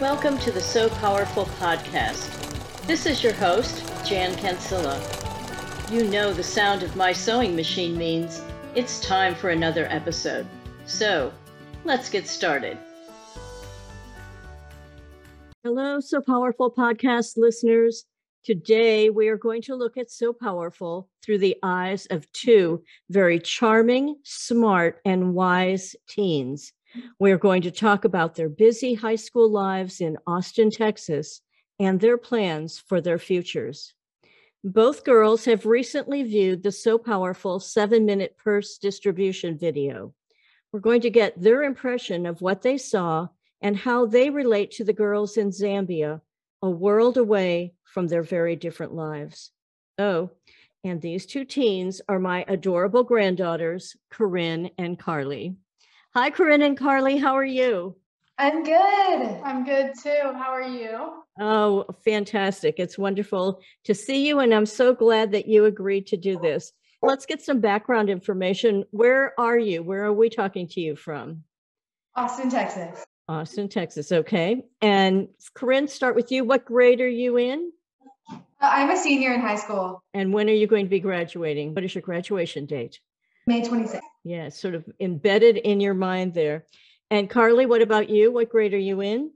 Welcome to the Sew Powerful podcast. This is your host, Jan Cancilla. You know the sound of my sewing machine means it's time for another episode. So, let's get started. Hello, Sew Powerful podcast listeners. Today, we are going to look at Sew Powerful through the eyes of two very charming, smart, and wise teens. We're going to talk about their busy high school lives in Austin, Texas, and their plans for their futures. Both girls have recently viewed the Sew Powerful seven minute purse distribution video. We're going to get their impression of what they saw and how they relate to the girls in Zambia, a world away from their very different lives. Oh, and these two teens are my adorable granddaughters, Corinne and Carly. Hi, Corinne and Carly. How are you? I'm good. I'm good too. How are you? Oh, fantastic. It's wonderful to see you, and I'm so glad that you agreed to do this. Let's get some background information. Where are you? Where are we talking to you from? Austin, Texas. Austin, Texas. Okay. And Corinne, start with you. What grade are you in? Uh, I'm a senior in high school. And when are you going to be graduating? What is your graduation date? May 26th. Yeah, sort of embedded in your mind there. And Carly, what about you? What grade are you in?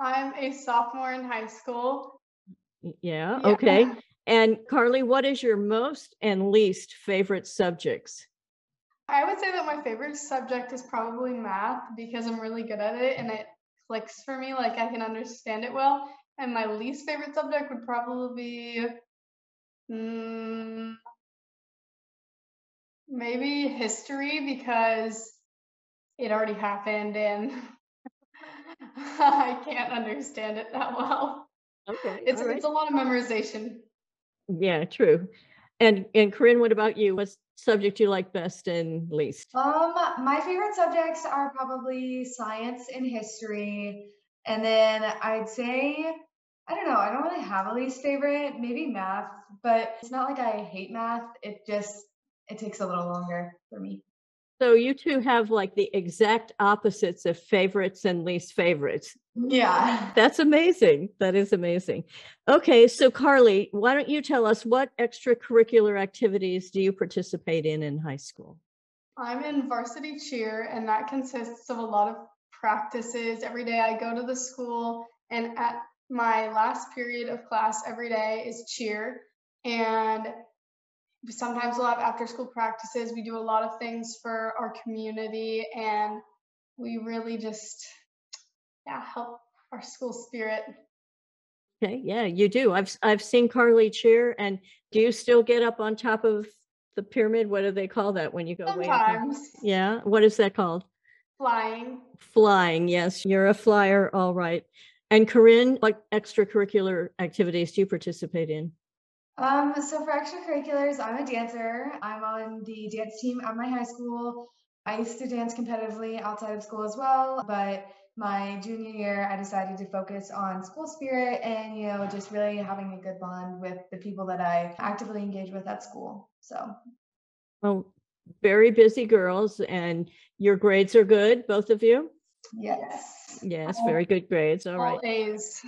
I'm a sophomore in high school. Yeah, okay. And Carly, what is your most and least favorite subjects? I would say that my favorite subject is probably math because I'm really good at it and it clicks for me, like I can understand it well. And my least favorite subject would probably be mm, maybe history because it already happened and I can't understand it that well. Okay. It's all right. it's a lot of memorization. Yeah, true. And and Corinne, what about you? What subject you like best and least? Um, my favorite subjects are probably science and history. And then I'd say, I don't know, I don't really have a least favorite, maybe math, but it's not like I hate math. It just it takes a little longer for me. So you two have like the exact opposites of favorites and least favorites. Yeah. That's amazing. That is amazing. Okay, so Carly, why don't you tell us what extracurricular activities do you participate in in high school? I'm in varsity cheer, and that consists of a lot of practices. Every day I go to the school, and at my last period of class every day is cheer. And sometimes we'll have after school practices. We do a lot of things for our community, and we really just, yeah, help our school spirit. Okay, yeah, you do. I've I've seen Carly cheer, and do you still get up on top of the pyramid? What do they call that when you go way up? Sometimes Yeah, what is that called? flying. Flying. Yes, you're a flyer. All right. And Corinne, what extracurricular activities do you participate in? Um, so for extracurriculars, I'm a dancer. I'm on the dance team at my high school. I used to dance competitively outside of school as well, but my junior year, I decided to focus on school spirit and, you know, just really having a good bond with the people that I actively engage with at school. So, Well, very busy girls, and your grades are good, both of you. yes. Yes, very good grades. All right. All A's.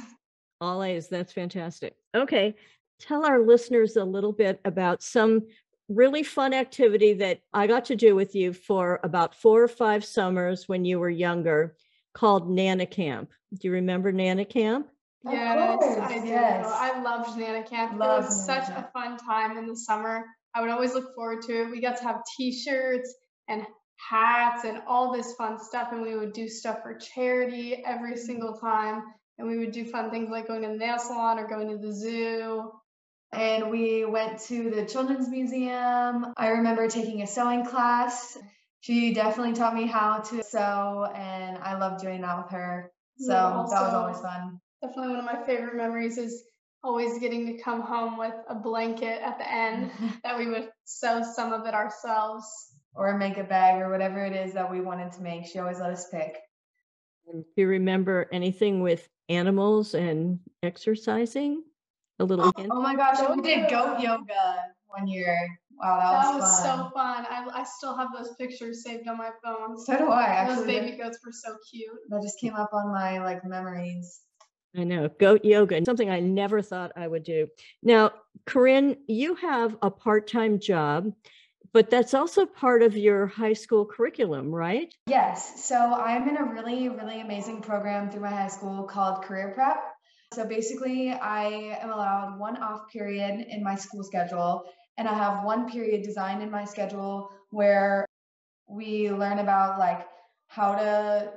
All A's. That's fantastic. Okay. Tell our listeners a little bit about some really fun activity that I got to do with you for about four or five summers when you were younger called Nana Camp. Do you remember Nana Camp? Yes, course, I do. yes. I loved Nana Camp. Love it was Nana such a fun time in the summer. I would always look forward to it. We got to have t-shirts and hats and all this fun stuff and we would do stuff for charity every single time and we would do fun things like going to the nail salon or going to the zoo. And we went to the Children's Museum. I remember taking a sewing class. She definitely taught me how to sew, and I loved doing that with her. So Yeah, that was always fun. Definitely one of my favorite memories is always getting to come home with a blanket at the end that we would sew some of it ourselves. or make a bag or whatever it is that we wanted to make. She always let us pick. Do you remember anything with animals and exercising? A little oh, hint? Oh my gosh, we did goat yoga. yoga one year. Wow, that, That was, was fun. so fun. I, I still have those pictures saved on my phone. So do I Those baby goats were so cute. That just came up on my like memories. I know, goat yoga, something I never thought I would do. Now, Corinne, you have a part time job, but that's also part of your high school curriculum, right? Yes. So I'm in a really, really amazing program through my high school called Career Prep. So basically, I am allowed one off period in my school schedule, and I have one period designed in my schedule where we learn about like how to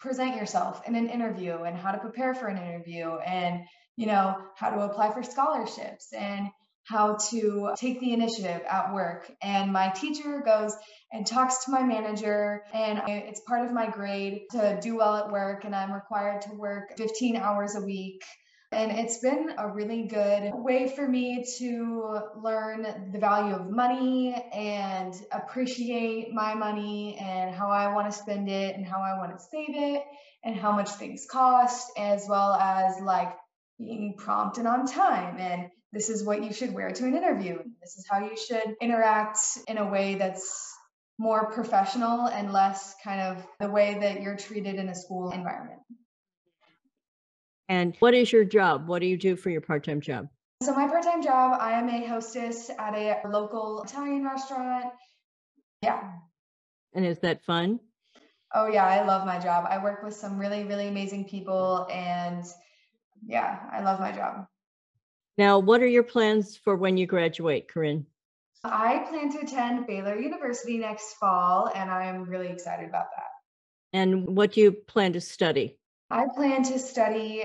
present yourself in an interview and how to prepare for an interview and you know how to apply for scholarships and how to take the initiative at work. And my teacher goes and talks to my manager, and it's part of my grade to do well at work, and I'm required to work 15 hours a week. And it's been a really good way for me to learn the value of money and appreciate my money and how I want to spend it and how I want to save it and how much things cost, as well as like being prompt and on time and this is what you should wear to an interview. This is how you should interact in a way that's more professional and less kind of the way that you're treated in a school environment. And what is your job? What do you do for your part time job? So, my part time job, I am a hostess at a local Italian restaurant. Yeah. And is that fun? Oh, yeah. I love my job. I work with some really, really amazing people. And yeah, I love my job. Now, what are your plans for when you graduate, Corinne? I plan to attend Baylor University next fall, and I'm really excited about that. And what do you plan to study? I plan to study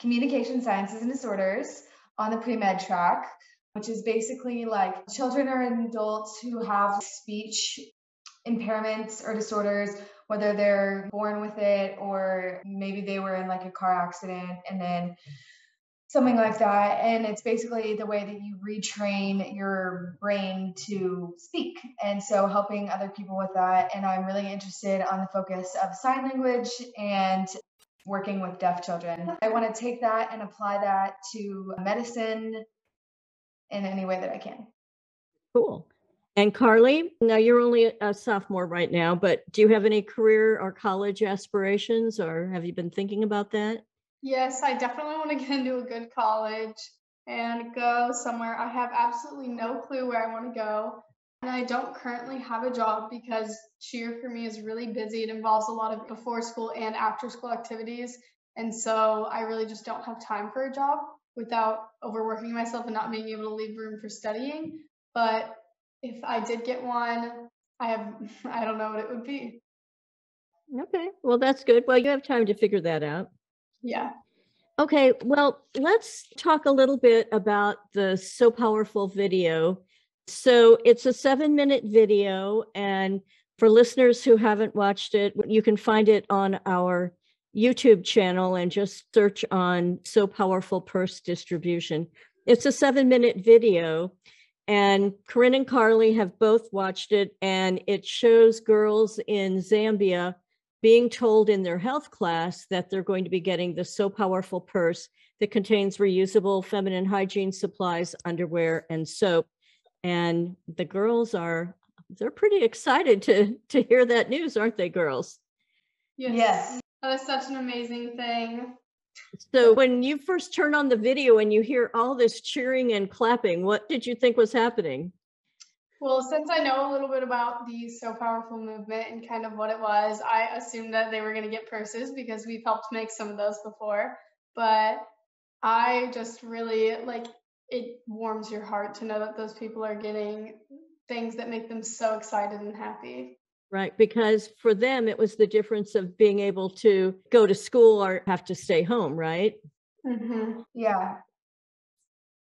communication sciences and disorders on the pre med track, which is basically like children or adults who have speech impairments or disorders, whether they're born with it or maybe they were in like a car accident and then something like that. And it's basically the way that you retrain your brain to speak. And so helping other people with that. And I'm really interested on the focus of sign language and working with deaf children. I want to take that and apply that to medicine in any way that I can. Cool. And Carly, now you're only a sophomore right now, but do you have any career or college aspirations or have you been thinking about that? Yes, I definitely want to get into a good college and go somewhere. I have absolutely no clue where I want to go. And I don't currently have a job because cheer for me is really busy. It involves a lot of before school and after school activities. And so I really just don't have time for a job without overworking myself and not being able to leave room for studying. But if I did get one, I have I don't know what it would be. Okay, well, that's good. Well, you have time to figure that out. Yeah. Okay, well, let's talk a little bit about the Sew Powerful video. So it's a seven minute video. And for listeners who haven't watched it, you can find it on our YouTube channel and just search on Sew Powerful Purse Distribution. It's a seven minute video. And Corinne and Carly have both watched it, and it shows girls in Zambia being told in their health class that they're going to be getting the Sew Powerful purse that contains reusable feminine hygiene supplies, underwear, and soap. And the girls are they're pretty excited to to hear that news, aren't they, girls? Yes. Yes. That is such an amazing thing. So when you first turn on the video and you hear all this cheering and clapping, what did you think was happening? Well, since I know a little bit about the Sew Powerful movement and kind of what it was, I assumed that they were going to get purses because we've helped make some of those before. But I just really like it warms your heart to know that those people are getting things that make them so excited and happy. Right, because for them it was the difference of being able to go to school or have to stay home, right? Mm-hmm. Yeah.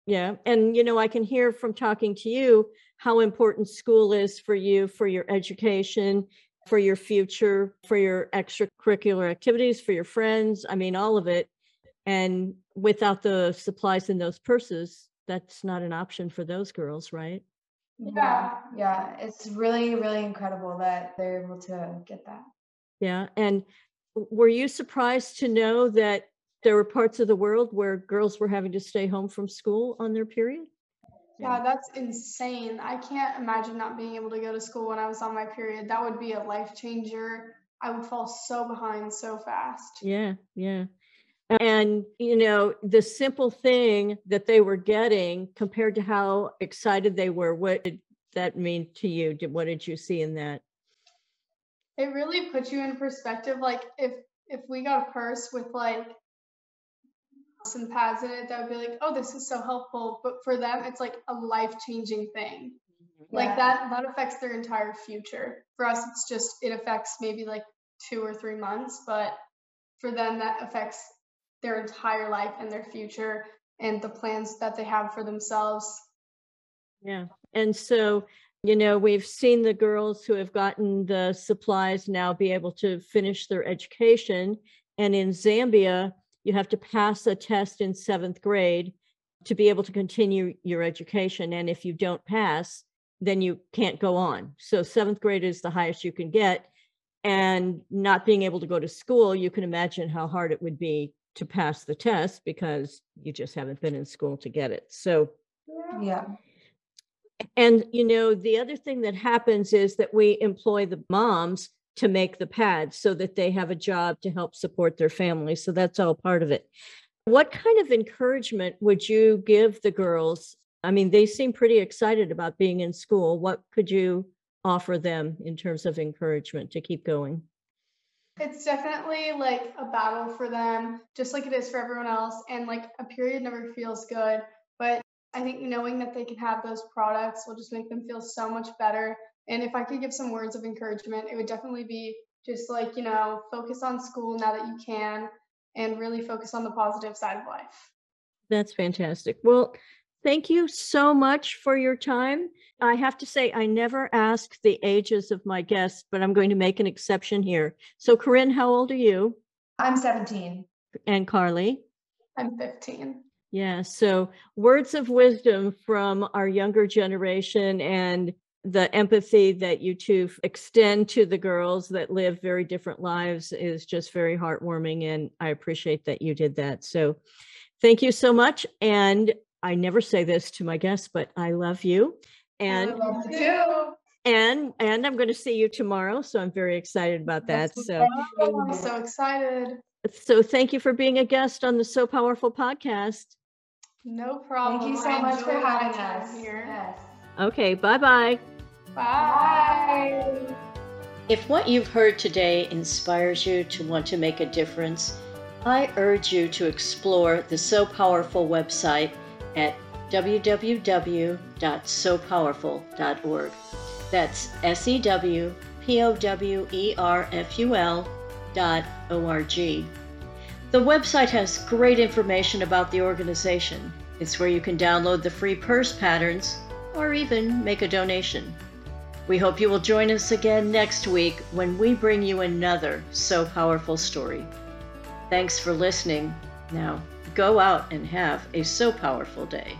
Yeah. And, you know, I can hear from talking to you how important school is for you, for your education, for your future, for your extracurricular activities, for your friends. I mean, all of it. And without the supplies in those purses, that's not an option for those girls, right? Yeah. Yeah. It's really, really incredible that they're able to get that. Yeah. And were you surprised to know that there were parts of the world where girls were having to stay home from school on their period? Yeah, that's insane. I can't imagine not being able to go to school when I was on my period. That would be a life changer. I would fall so behind so fast. Yeah, yeah. And, you know, the simple thing that they were getting compared to how excited they were, what did that mean to you? Did, what did you see in that? It really puts you in perspective. Like if if we got a purse with like some pads in it, that would be like, oh, this is so helpful. But for them, it's like a life changing thing. Mm-hmm. Yeah. Like that that affects their entire future. For us, it's just it affects maybe like two or three months, but for them that affects their entire life and their future and the plans that they have for themselves. Yeah. And so, you know, we've seen the girls who have gotten the supplies now be able to finish their education. And in Zambia, you have to pass a test in seventh grade to be able to continue your education. And if you don't pass, then you can't go on. So, seventh grade is the highest you can get. And not being able to go to school, you can imagine how hard it would be to pass the test because you just haven't been in school to get it. So, Yeah. and you know, the other thing that happens is that we employ the moms to make the pads so that they have a job to help support their family. So that's all part of it. What kind of encouragement would you give the girls? I mean, they seem pretty excited about being in school. What could you offer them in terms of encouragement to keep going? It's definitely like a battle for them, just like it is for everyone else. And like a period never feels good. But I think knowing that they can have those products will just make them feel so much better. And if I could give some words of encouragement, it would definitely be just like, you know, focus on school now that you can and really focus on the positive side of life. That's fantastic. Well, thank you so much for your time. I have to say, I never ask the ages of my guests, but I'm going to make an exception here. So, Corinne, how old are you? I'm 17. And Carly? I'm 15. Yeah. So, words of wisdom from our younger generation and the empathy that you two extend to the girls that live very different lives is just very heartwarming. And I appreciate that you did that. So, thank you so much. And I never say this to my guests, but I love you. And I love you too. and and I'm going to see you tomorrow, so I'm very excited about that. So I'm so excited. so thank you for being a guest on the Sew Powerful podcast. No problem. Thank you so I much for having us. Here. Yes. Okay, bye-bye. Bye. If what you've heard today inspires you to want to make a difference, I urge you to explore the Sew Powerful website at www.sewpowerful.org. That's S E W P O W E R F U L dot O R G. The website has great information about the organization. It's where you can download the free purse patterns or even make a donation. We hope you will join us again next week when we bring you another Sew Powerful story. Thanks for listening. Now, go out and have a Sew Powerful day.